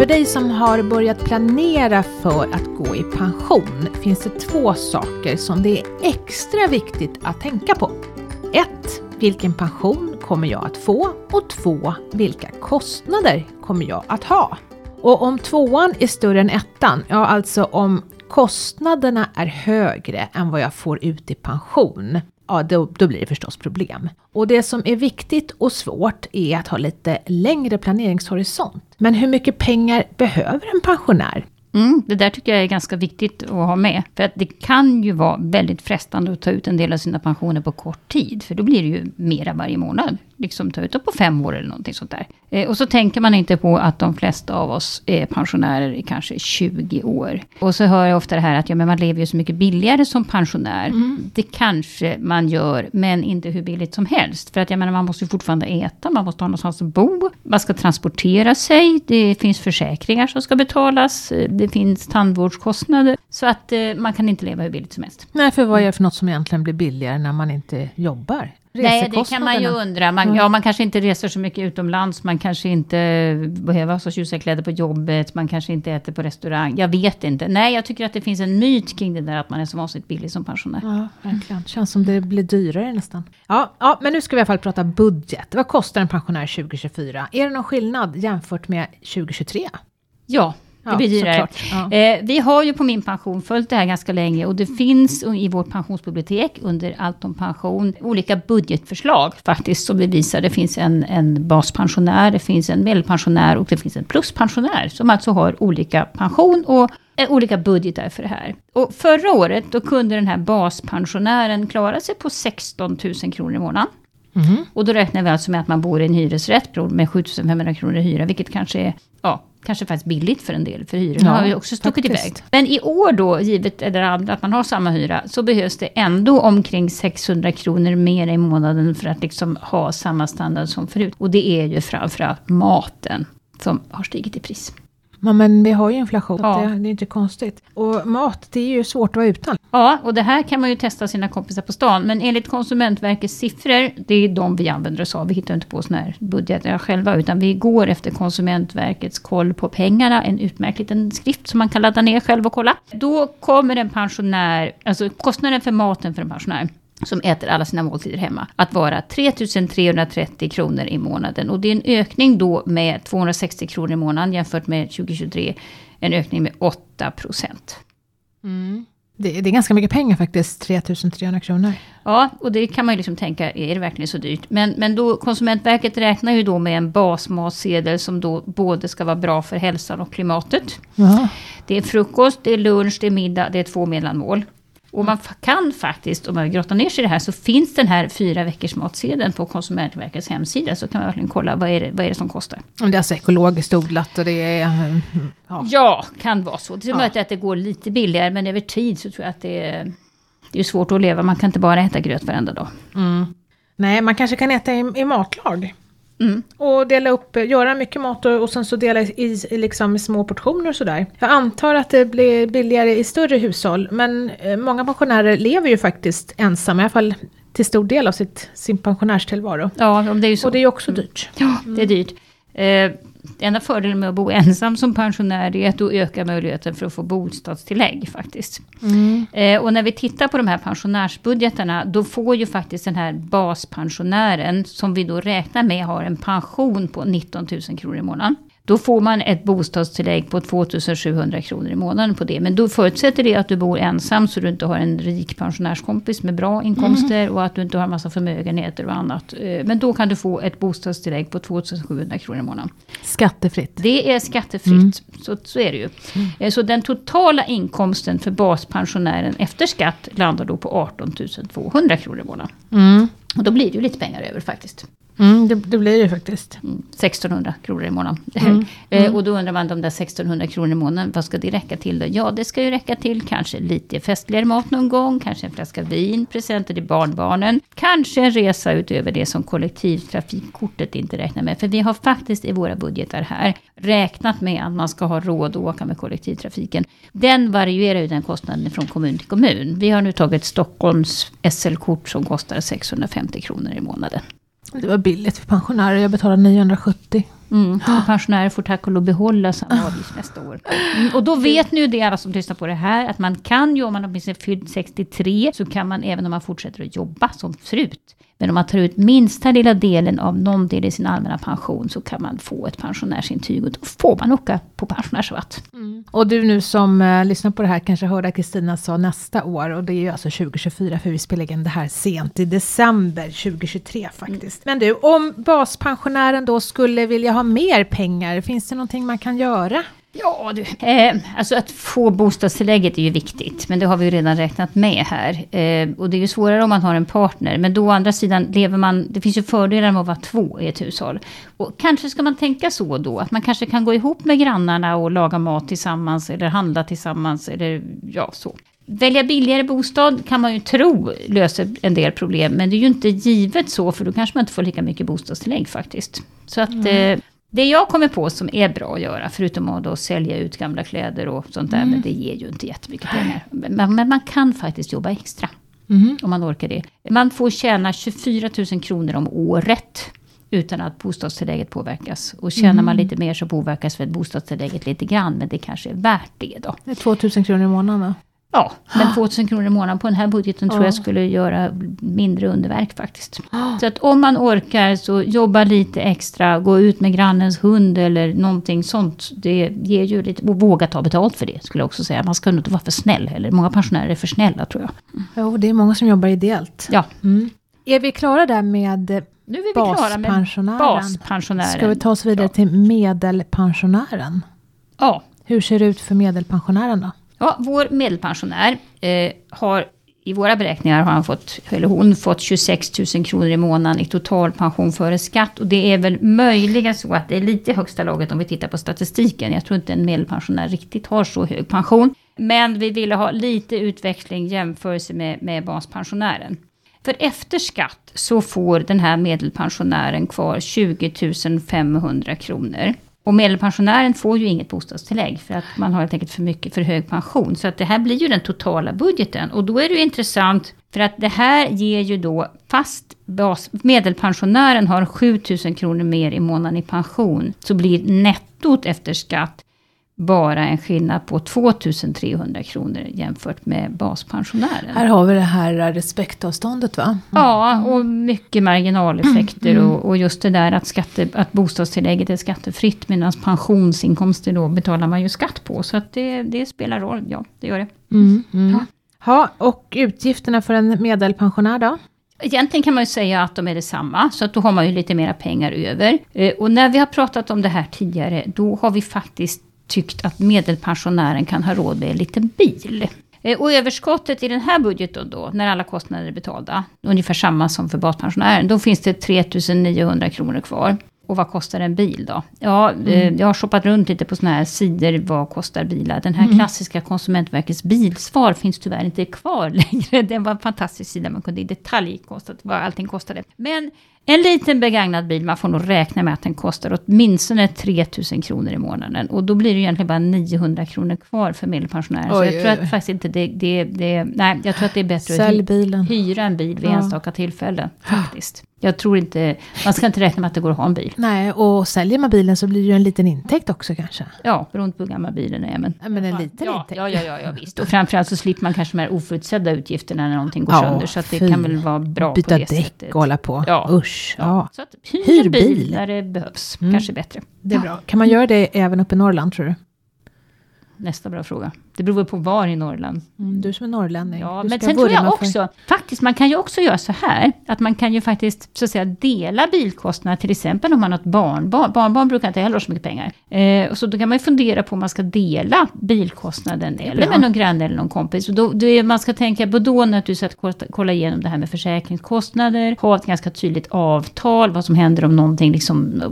För dig som har börjat planera för att gå i pension finns det två saker som det är extra viktigt att tänka på. 1. Vilken pension kommer jag att få? Och 2. Vilka kostnader kommer jag att ha? Och om tvåan är större än ettan, ja alltså om kostnaderna är högre än vad jag får ut i pension, ja då, då blir det förstås problem. Och det som är viktigt och svårt är att ha lite längre planeringshorisont. Men hur mycket pengar behöver en pensionär? Mm, det där tycker jag är ganska viktigt att ha med. För att det kan ju vara väldigt frestande att ta ut en del av sina pensioner på kort tid. För då blir det ju mera varje månad. Liksom ta ut det på fem år eller någonting sånt där. Eh, och så tänker man inte på att de flesta av oss är pensionärer i kanske 20 år. Och så hör jag ofta det här att ja, men man lever ju så mycket billigare som pensionär. Mm. Det kanske man gör, men inte hur billigt som helst. För att jag menar, man måste ju fortfarande äta, man måste ha någonstans att bo. Man ska transportera sig, det finns försäkringar som ska betalas. Det finns tandvårdskostnader. Så att eh, man kan inte leva hur billigt som helst. Nej, för vad är det för något som egentligen blir billigare när man inte jobbar? Nej, det kan man ju undra. Man, mm. Ja, man kanske inte reser så mycket utomlands. Man kanske inte behöver ha så tjusiga kläder på jobbet. Man kanske inte äter på restaurang. Jag vet inte. Nej, jag tycker att det finns en myt kring det där att man är så vansinnigt billig som pensionär. Ja, verkligen. Känns som det blir dyrare nästan. Ja, ja, men nu ska vi i alla fall prata budget. Vad kostar en pensionär 2024? Är det någon skillnad jämfört med 2023? Ja, det blir dyrare. Ja. Eh, vi har ju på Min Pension följt det här ganska länge och det finns i vårt pensionsbibliotek under Allt om pension olika budgetförslag faktiskt som bevisar. Det finns en, en baspensionär, det finns en medelpensionär och det finns en pluspensionär som alltså har olika pension och eh, olika budgetar för det här. Och förra året då kunde den här baspensionären klara sig på 16 000 kronor i månaden. Mm. Och då räknar vi alltså med att man bor i en hyresrätt med 7500 kronor i hyra, vilket kanske är ja, kanske faktiskt billigt för en del, för hyrorna ja, har ju också stuckit faktiskt. iväg. Men i år då, givet eller att man har samma hyra, så behövs det ändå omkring 600 kronor mer i månaden för att liksom ha samma standard som förut. Och det är ju framförallt maten som har stigit i pris. Men vi har ju inflation, ja. det, det, är inte konstigt. Och mat, det är ju svårt att vara utan. Ja, och det här kan man ju testa sina kompisar på stan. Men enligt Konsumentverkets siffror, det är de vi använder oss av. Vi hittar inte på sådana här budgetar själva, utan vi går efter Konsumentverkets koll på pengarna. En utmärkt liten skrift som man kan ladda ner själv och kolla. Då kommer en pensionär, alltså kostnaden för maten för en pensionär, som äter alla sina måltider hemma, att vara 3 330 kronor i månaden. Och det är en ökning då med 260 kronor i månaden jämfört med 2023. En ökning med 8 procent. Mm. Det, det, är ganska mycket pengar faktiskt, 3 300 kronor. Ja, och det kan man ju liksom tänka, är det verkligen så dyrt? Men, men då, Konsumentverket räknar ju då med en basmatsedel som då både ska vara bra för hälsan och klimatet. Jaha. Det är frukost, det är lunch, det är middag, det är två mellanmål. Och man kan faktiskt, om man grottar ner sig i det här, så finns den här fyra veckors matsedeln på Konsumentverkets hemsida. Så kan man verkligen kolla vad är det, vad är det som kostar. Det är alltså ekologiskt odlat och det är... Ja, ja kan vara så. Det är möjligt ja. att det går lite billigare, men över tid så tror jag att det är, det är svårt att leva. Man kan inte bara äta gröt varenda dag. Mm. Nej, man kanske kan äta i, i matlag. Mm. Och dela upp, göra mycket mat och, och sen så dela i, i, liksom, små portioner och sådär. Jag antar att det blir billigare i större hushåll, men eh, många pensionärer lever ju faktiskt ensamma, i alla fall till stor del av sitt, sin pensionärstillvaro. Ja, det är ju så. Och det är ju också dyrt. Ja, det är dyrt. Eh, enda fördelen med att bo ensam som pensionär är att då ökar möjligheten för att få bostadstillägg faktiskt. Mm. Eh, och när vi tittar på de här pensionärsbudgetarna, då får ju faktiskt den här baspensionären, som vi då räknar med har en pension på 19 000 kronor i månaden. Då får man ett bostadstillägg på 2700 kronor i månaden på det. Men då förutsätter det att du bor ensam så du inte har en rik pensionärskompis med bra inkomster mm. och att du inte har massa förmögenheter och annat. Eh, men då kan du få ett bostadstillägg på 2700 kronor i månaden. Skattefritt? Det är skattefritt, mm. så, så är det ju. Mm. Så den totala inkomsten för baspensionären efter skatt landar då på 18 200 kronor i månaden. Mm. Och då blir det ju lite pengar över faktiskt. Mm, det, det, blir det faktiskt. 1600 mm, kronor i månaden. Mm, eh, mm. och då undrar man de där 1600 kronor i månaden, vad ska det räcka till då? Ja, det ska ju räcka till kanske lite festligare mat någon gång, kanske en flaska vin, presenter till barnbarnen, kanske en resa utöver det som kollektivtrafikkortet inte räknar med. För vi har faktiskt i våra budgetar här räknat med att man ska ha råd att åka med kollektivtrafiken. Den varierar ju den kostnaden från kommun till kommun. Vi har nu tagit Stockholms SL-kort som kostar 650 kronor i månaden. Det var billigt för pensionärer, jag betalade 970. Mm. Pensionärer får tack och lov behålla samma avgift nästa år. Mm. Och då vet ni ju det, alla som lyssnar på det här, att man kan ju, om man åtminstone fyllt 63, så kan man även om man fortsätter att jobba som förut, men om man tar ut minsta lilla delen av någon del i sin allmänna pension så kan man få ett pensionärsintyg och då får man åka på pensionärsrabatt. Mm. Och du nu som uh, lyssnar på det här kanske hörde att Kristina sa nästa år och det är ju alltså 2024 för vi spelar in det här sent i december 2023 faktiskt. Mm. Men du, om baspensionären då skulle vilja ha mer pengar, finns det någonting man kan göra? Ja, du. Eh, alltså att få bostadstillägget är ju viktigt, men det har vi ju redan räknat med här. Eh, och det är ju svårare om man har en partner, men då å andra sidan lever man, det finns ju fördelar med att vara två i ett hushåll. Och kanske ska man tänka så då, att man kanske kan gå ihop med grannarna och laga mat tillsammans, eller handla tillsammans, eller ja, så. Välja billigare bostad kan man ju tro löser en del problem, men det är ju inte givet så, för då kanske man inte får lika mycket bostadstillägg faktiskt. Så att mm. eh, det jag kommer på som är bra att göra, förutom att då sälja ut gamla kläder och sånt där, mm. men det ger ju inte jättemycket pengar. Men, men man kan faktiskt jobba extra. Mm. Om man orkar det. Man får tjäna 24 000 kronor om året. Utan att bostadstillägget påverkas. Och tjänar mm. man lite mer så påverkas väl bostadstillägget lite grann. Men det kanske är värt det då. Det är 2 000 kronor i månaden då? Ja, men 2000 kronor i månaden på den här budgeten tror jag skulle göra mindre underverk faktiskt. Så att om man orkar så jobba lite extra, gå ut med grannens hund eller någonting sånt. Det ger ju lite, och våga ta betalt för det skulle jag också säga. Man ska nog inte vara för snäll heller. Många pensionärer är för snälla tror jag. Jo, det är många som jobbar ideellt. Ja. Mm. Är vi klara där med nu är vi med baspensionären. Ska vi ta oss vidare ja. till medelpensionären? Ja. Hur ser det ut för medelpensionären då? Ja, vår medelpensionär eh, har i våra beräkningar har han fått, eller hon fått 26 000 kronor i månaden i totalpension före skatt. Och det är väl möjligen så att det är lite högsta laget om vi tittar på statistiken. Jag tror inte en medelpensionär riktigt har så hög pension. Men vi ville ha lite utveckling jämförelse med, med baspensionären. För efter skatt så får den här medelpensionären kvar 20 500 kronor. Och medelpensionären får ju inget bostadstillägg för att man har helt enkelt för mycket för hög pension. Så att det här blir ju den totala budgeten. Och då är det ju intressant för att det här ger ju då fast bas, medelpensionären har 7000 kronor mer i månaden i pension. Så blir nettot efter skatt bara en skillnad på 2300 kronor jämfört med baspensionären. Här har vi det här respektavståndet va? Mm. Ja, och mycket marginaleffekter mm. och, och, just det där att, skatte, att bostadstillägget är skattefritt medan pensionsinkomster då betalar man ju skatt på. Så att det, det spelar roll, ja det gör det. Mm. mm. Ja. ja, och utgifterna för en medelpensionär då? Egentligen kan man ju säga att de är detsamma, så att då har man ju lite mera pengar över. Eh, och när vi har pratat om det här tidigare, då har vi faktiskt tyckt att medelpensionären kan ha råd med en liten bil. Eh, och överskottet i den här budgeten då, när alla kostnader är betalda, ungefär samma som för baspensionären, då finns det 3900 kronor kvar. Och vad kostar en bil då? Ja, eh, mm. jag har shoppat runt lite på sådana här sidor, vad kostar bilar? Den här mm. klassiska Konsumentverkets bilsvar finns tyvärr inte kvar längre. Det var en fantastisk sida, man kunde i detalj kosta vad allting kostade. Men en liten begagnad bil, man får nog räkna med att den kostar åtminstone 3000 kronor i månaden. Och då blir det egentligen bara 900 kronor kvar för medelpensionärer. Så jag tror att faktiskt inte det, det, det, nej, jag tror att det är bättre Sälj bilen. att hyra en bil vid ja. enstaka tillfällen. Faktiskt. Jag tror inte, man ska inte räkna med att det går att ha en bil. Nej, och säljer man bilen så blir det ju en liten intäkt också kanske. Ja, beroende på hur gammal bilen är. Men, ja, men en liten ja, intäkt. Ja, ja, ja, ja, visst. Och framförallt så slipper man kanske de här oförutsedda utgifterna när någonting går ja, sönder. Så att det kan väl vara bra Byta på det däck sättet. och hålla på. Ja. Usch. Ja. Så att hyr, hyr bil. bil när det behövs. Mm. Kanske bättre. Det är bra. Kan man göra det även uppe i Norrland tror du? Nästa bra fråga. Det beror på var i Norrland. Mm, du som är norrlänning. Ja, men sen tror jag också, för... faktiskt, man kan ju också göra så här, att man kan ju faktiskt så att säga dela bilkostnader, till exempel om man har ett barnbarn. Barnbarn brukar inte heller ha så mycket pengar. Eh, så då kan man ju fundera på om man ska dela bilkostnaden, eller med någon granne eller någon kompis. Och då, då man ska tänka på då naturligtvis att kolla igenom det här med försäkringskostnader, ha ett ganska tydligt avtal, vad som händer om någonting, liksom,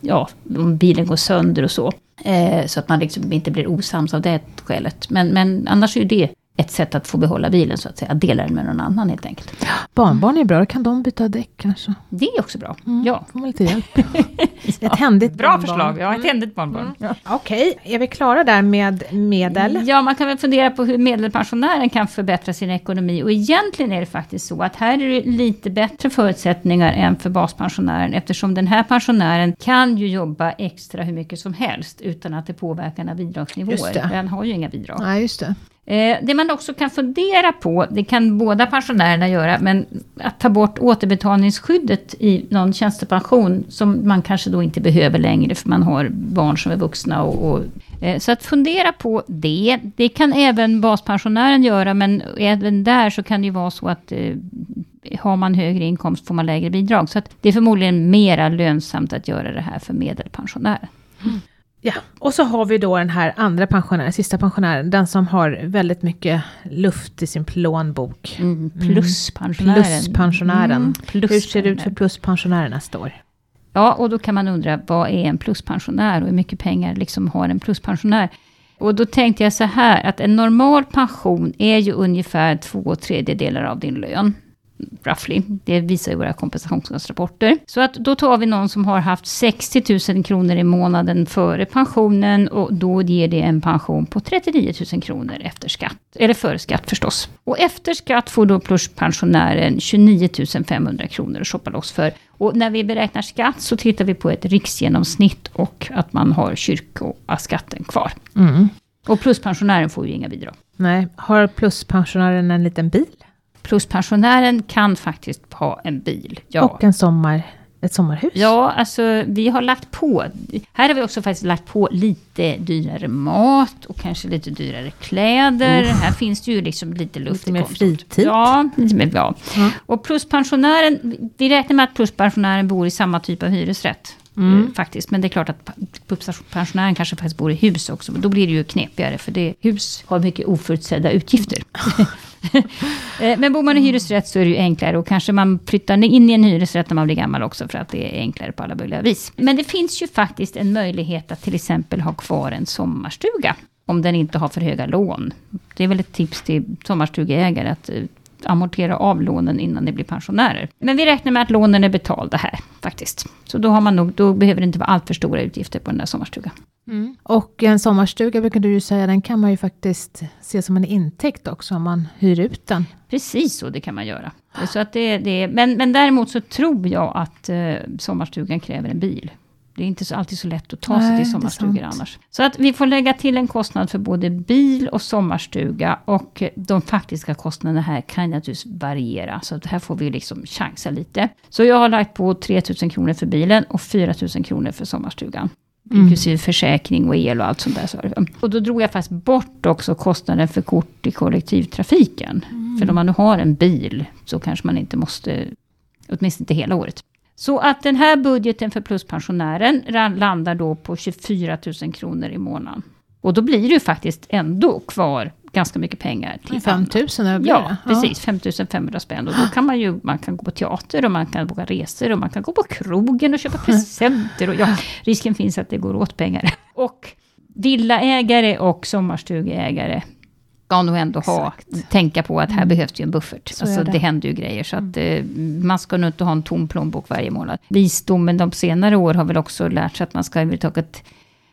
ja, om bilen går sönder och så. Eh, så att man liksom inte blir osams av det skälet. Men, men annars är ju det ett sätt att få behålla bilen så att säga. Dela den med någon annan helt enkelt. Barnbarn är bra, då kan de byta däck kanske. Det är också bra. Mm, ja. får man lite hjälp. ja. Ett händigt Bra barnbarn. förslag, ja. Ett mm. händigt barnbarn. Mm. Ja. Okej, okay. är vi klara där med medel? Ja, man kan väl fundera på hur medelpensionären kan förbättra sin ekonomi. Och egentligen är det faktiskt så att här är det lite bättre förutsättningar än för baspensionären. Eftersom den här pensionären kan ju jobba extra hur mycket som helst utan att det påverkar några bidragsnivåer. Den har ju inga bidrag. Nej, just det. Eh, det man också kan fundera på, det kan båda pensionärerna göra, men att ta bort återbetalningsskyddet i någon tjänstepension som man kanske då inte behöver längre för man har barn som är vuxna. Och, och eh, så att fundera på det. Det kan även baspensionären göra, men även där så kan det ju vara så att eh, har man högre inkomst får man lägre bidrag. Så att det är förmodligen mera lönsamt att göra det här för medelpensionärer. Mm. Ja, och så har vi då den här andra pensionären, sista pensionären, den som har väldigt mycket luft i sin plånbok. Mm, pluspensionären. Pluspensionären. Mm, plus Hur ser det ut för pluspensionärer nästa år? Ja, och då kan man undra, vad är en pluspensionär och hur mycket pengar liksom har en pluspensionär? Och då tänkte jag så här, att en normal pension är ju ungefär två tredjedelar av din lön roughly. Det visar ju våra kompensationsrapporter. Så att då tar vi någon som har haft 60 000 kronor i månaden före pensionen och då ger det en pension på 39 000 kronor efter skatt. Eller före skatt förstås. Och efter skatt får då pluspensionären 29 500 kronor att shoppa loss för. Och när vi beräknar skatt så tittar vi på ett riksgenomsnitt och att man har kyrkoskatten kvar. Mm. Och pluspensionären får ju inga bidrag. Nej, har pluspensionären en liten bil? Pluspensionären kan faktiskt ha en bil. Ja. Och en sommar, ett sommarhus. Ja, alltså vi har lagt på. Här har vi också faktiskt lagt på lite dyrare mat och kanske lite dyrare kläder. Uff. Här finns det ju liksom lite luft lite mer fritid. Ja, lite mer, ja. Mm. Och pluspensionären, vi räknar med att pluspensionären bor i samma typ av hyresrätt. Mm. Eh, faktiskt. Men det är klart att pensionären kanske faktiskt bor i hus också. Då blir det ju knepigare. För det, hus har mycket oförutsedda utgifter. Eh, men bor man i hyresrätt så är det ju enklare. Och kanske man flyttar in i en hyresrätt när man blir gammal också. För att det är enklare på alla möjliga vis. Men det finns ju faktiskt en möjlighet att till exempel ha kvar en sommarstuga. Om den inte har för höga lån. Det är väl ett tips till sommarstugeägare. Att eh, amortera av lånen innan de blir pensionärer. Men vi räknar med att lånen är betalda här faktiskt. Så då, har man nog, då behöver det inte vara allt för stora utgifter på den där sommarstugan. Mm. Och en sommarstuga brukar du ju säga, den kan man ju faktiskt se som en intäkt också om man hyr ut den. Precis så, det kan man göra. Så att det, det, men, men däremot så tror jag att eh, sommarstugan kräver en bil. Det är inte så, alltid så lätt att ta sig till sommarstugor annars. Så att vi får lägga till en kostnad för både bil och sommarstuga. Och de faktiska kostnaderna här kan naturligtvis variera. Så att här får vi liksom chansa lite. Så jag har lagt på 3 000 kronor för bilen och 4 000 kronor för sommarstugan. Mm. Inklusive försäkring och el och allt sånt där. Och då drog jag faktiskt bort också kostnaden för kort i kollektivtrafiken. Mm. För om man nu har en bil så kanske man inte måste, åtminstone inte hela året. Så att den här budgeten för pluspensionären landar då på 24 000 kronor i månaden. Och då blir det ju faktiskt ändå kvar ganska mycket pengar. Till 5 000 blir det? Ja, precis. 5 500 spänn. Och då kan man ju, man kan gå på teater och man kan boka resor och man kan gå på krogen och köpa presenter. Och ja, risken finns att det går åt pengar. Och villaägare och sommarstugeägare ska nog ändå ha, tänka på att här mm. behövs ju en buffert. Så alltså, det. det händer ju grejer. Så att mm. eh, man ska nog inte ha en tom plånbok varje månad. Visdomen de senare år har väl också lärt sig att man ska överhuvudtaget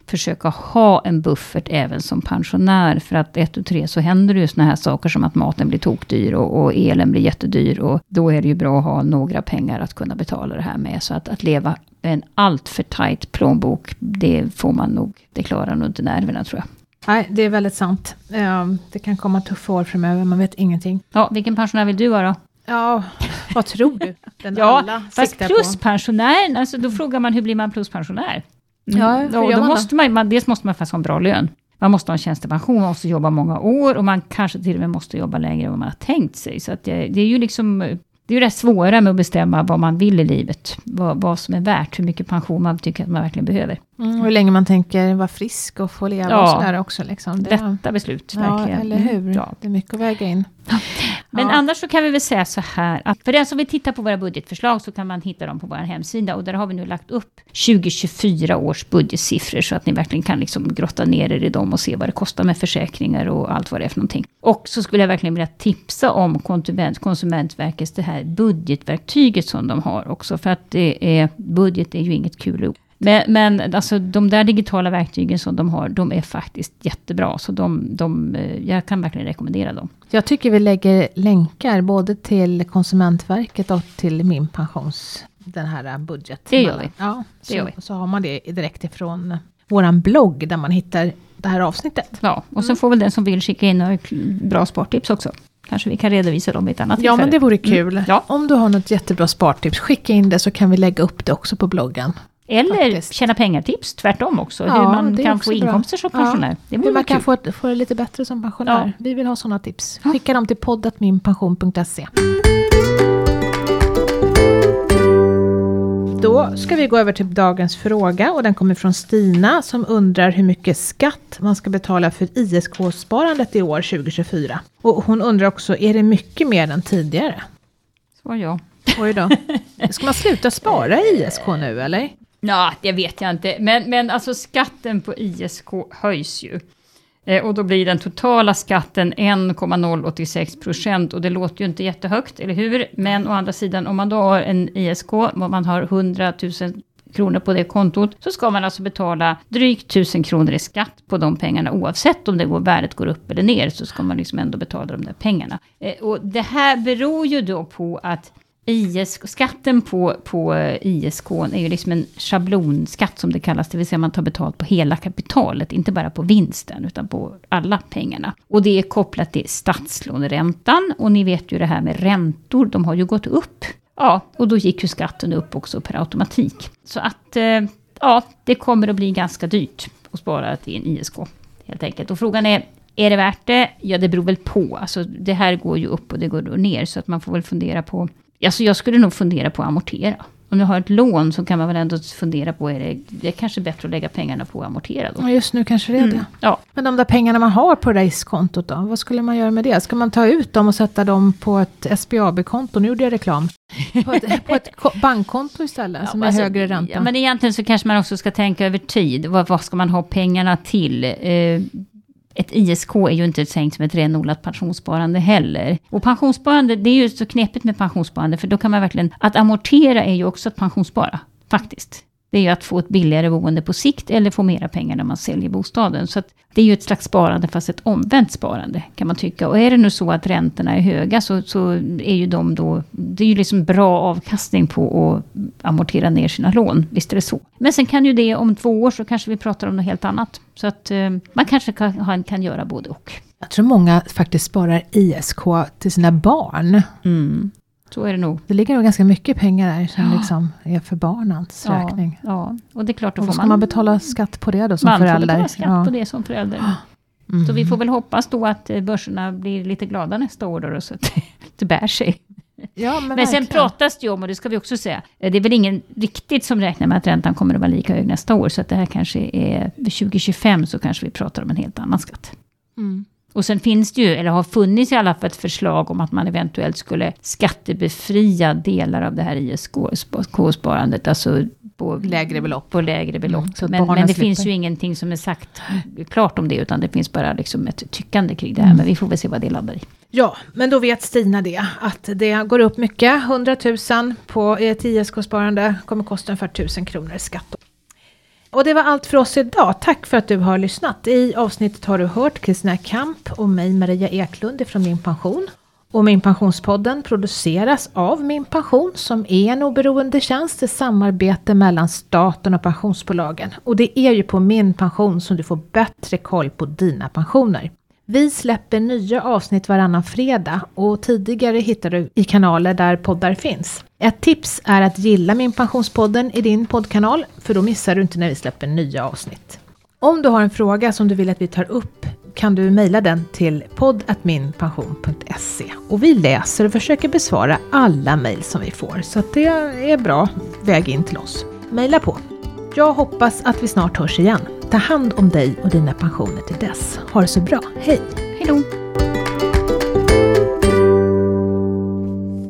försöka ha en buffert även som pensionär. För att ett och tre så händer det ju såna här saker som att maten blir tokdyr och, och elen blir jättedyr. Och då är det ju bra att ha några pengar att kunna betala det här med. Så att, att leva med en alltför tajt plånbok, det får man nog, det klarar nog inte nerverna tror jag. Nej, det är väldigt sant. Ehm, det kan komma tuffa år framöver, man vet ingenting. Ja, vilken pensionär vill du vara då? Ja, vad tror du? Den ja, alla fast pluspensionären, alltså då frågar man hur blir man pluspensionär? Mm. Ja, hur då, då måste man, man, dels måste man faktiskt ha en bra lön. Man måste ha en tjänstepension, man måste jobba många år och man kanske till och med måste jobba längre än vad man har tänkt sig. Så det, det, är ju liksom det är ju det svåra med att bestämma vad man vill i livet. Vad, vad som är värt, hur mycket pension man tycker att man verkligen behöver. Mm, hur länge man tänker vara frisk och få leva ja, och sådär också. Liksom. Det, lätta beslut, verkligen. Ja, eller hur. Ja. Det är mycket att väga in. Men ja. annars så kan vi väl säga så här, att för den som vill titta på våra budgetförslag så kan man hitta dem på vår hemsida. Och där har vi nu lagt upp 2024 års budgetsiffror så att ni verkligen kan liksom grotta ner er i dem och se vad det kostar med försäkringar och allt vad det är för någonting. Och så skulle jag verkligen vilja tipsa om konsument, Konsumentverkets det här budgetverktyget som de har också. För att det är, budget är ju inget kul ord. Men, men alltså, de där digitala verktygen som de har, de är faktiskt jättebra. Så de, de, eh, jag kan verkligen rekommendera dem. Jag tycker vi lägger länkar både till Konsumentverket och till Min Pensions, den här budget. Det gör vi. Ja, så, gör vi. så har man det direkt ifrån våran blogg där man hittar det här avsnittet. Ja, och så mm. får väl den som vill skicka in några bra spartips också. Kanske vi kan redovisa dem i ett annat tillfälle. Ja, men det vore kul. Mm. Ja. Om du har något jättebra spartips, skicka in det så kan vi lägga upp det också på bloggen. Eller Faktiskt. tjäna pengar-tips, tvärtom också. Ja, hur man kan få inkomster som pensionär. Ja. hur man kan få, få det lite bättre som pensionär. Ja. Vi vill ha sådana tips. Skicka dem till poddatminpension.se. Då ska vi gå över till dagens fråga och den kommer från Stina som undrar hur mycket skatt man ska betala för ISK-sparandet i år 2024. Och hon undrar också, är det mycket mer än tidigare? Svar ja. Oj då. Ska man sluta spara i ISK nu eller? Ja, det vet jag inte. Men, men alltså skatten på ISK höjs ju. Eh, och då blir den totala skatten 1,086 procent. Och det låter ju inte jättehögt, eller hur? Men å andra sidan, om man då har en ISK, om man har 100 000 kronor på det kontot, så ska man alltså betala drygt 1000 kronor i skatt på de pengarna, oavsett om det går, värdet går upp eller ner, så ska man liksom ändå betala de där pengarna. Eh, och det här beror ju då på att ISK, skatten på, på eh, ISK är ju liksom en schablonskatt som det kallas, det vill säga man tar betalt på hela kapitalet, inte bara på vinsten, utan på alla pengarna. Och det är kopplat till statslåneräntan, och ni vet ju det här med räntor, de har ju gått upp. Ja, och då gick ju skatten upp också per automatik. Så att, eh, ja, det kommer att bli ganska dyrt att spara till en ISK, helt enkelt. Och frågan är, är det värt det? Ja, det beror väl på. Alltså, det här går ju upp och det går ner, så att man får väl fundera på Alltså jag skulle nog fundera på att amortera. Om du har ett lån så kan man väl ändå fundera på, är det, det är kanske bättre att lägga pengarna på att amortera då? Ja, just nu kanske det är mm. det. Ja. Men de där pengarna man har på riskkontot då, vad skulle man göra med det? Ska man ta ut dem och sätta dem på ett SBAB-konto? Nu gjorde jag reklam. På ett, på ett bankkonto istället, ja, som är alltså, högre ränta. Ja, men egentligen så kanske man också ska tänka över tid. Vad, vad ska man ha pengarna till? Eh, ett ISK är ju inte tänkt som ett renodlat pensionssparande heller. Och pensionssparande, det är ju så knepigt med pensionssparande, för då kan man verkligen... Att amortera är ju också att pensionsspara, faktiskt. Det är ju att få ett billigare boende på sikt eller få mera pengar när man säljer bostaden. Så det är ju ett slags sparande fast ett omvänt sparande kan man tycka. Och är det nu så att räntorna är höga så, så är ju de då... Det är ju liksom bra avkastning på att amortera ner sina lån. Visst är det så. Men sen kan ju det om två år så kanske vi pratar om något helt annat. Så att eh, man kanske kan, kan göra både och. Jag tror många faktiskt sparar ISK till sina barn. Mm. Så är det nog. Det ligger nog ganska mycket pengar där som ja. liksom är för barnens ja, räkning. Ja, och det är klart, då får man... ska man betala skatt på det då som man förälder? Man får betala skatt ja. på det som förälder. Mm. Så vi får väl hoppas då att eh, börserna blir lite glada nästa år då, så att det bär sig. Ja, men men sen pratas det ju om, och det ska vi också säga, eh, det är väl ingen riktigt som räknar med att räntan kommer att vara lika hög nästa år, så att det här kanske är, 2025 så kanske vi pratar om en helt annan skatt. Mm. Och sen finns det ju, eller har funnits i alla fall ett förslag om att man eventuellt skulle skattebefria delar av det här ISK-sparandet, alltså på lägre belopp. På lägre belopp. Mm, men, men, det finns ju ingenting som är sagt klart om det, utan det finns bara liksom ett tyckande kring det här. Mm. Men vi får väl se vad det landar i. Ja, men då vet Stina det, att det går upp mycket. 100 000 på ett ISK-sparande kommer kosta ungefär 1000 kronor i skatt. Och det var allt för oss idag. Tack för att du har lyssnat. I avsnittet har du hört Kristina Kamp och mig Maria Eklund ifrån Min Pension. Och Min Pensionspodden produceras av Min Pension som är en oberoende tjänst i samarbete mellan staten och pensionsbolagen. Och det är ju på Min Pension som du får bättre koll på dina pensioner. Vi släpper nya avsnitt varannan fredag och tidigare hittar du i kanaler där poddar finns. Ett tips är att gilla Min Pensionspodden i din poddkanal, för då missar du inte när vi släpper nya avsnitt. Om du har en fråga som du vill att vi tar upp kan du mejla den till podd.minpension.se och vi läser och försöker besvara alla mejl som vi får, så det är bra väg in till oss. Mejla på! Jag hoppas att vi snart hörs igen. Ta hand om dig och dina pensioner till dess. Ha det så bra. Hej! Hej då!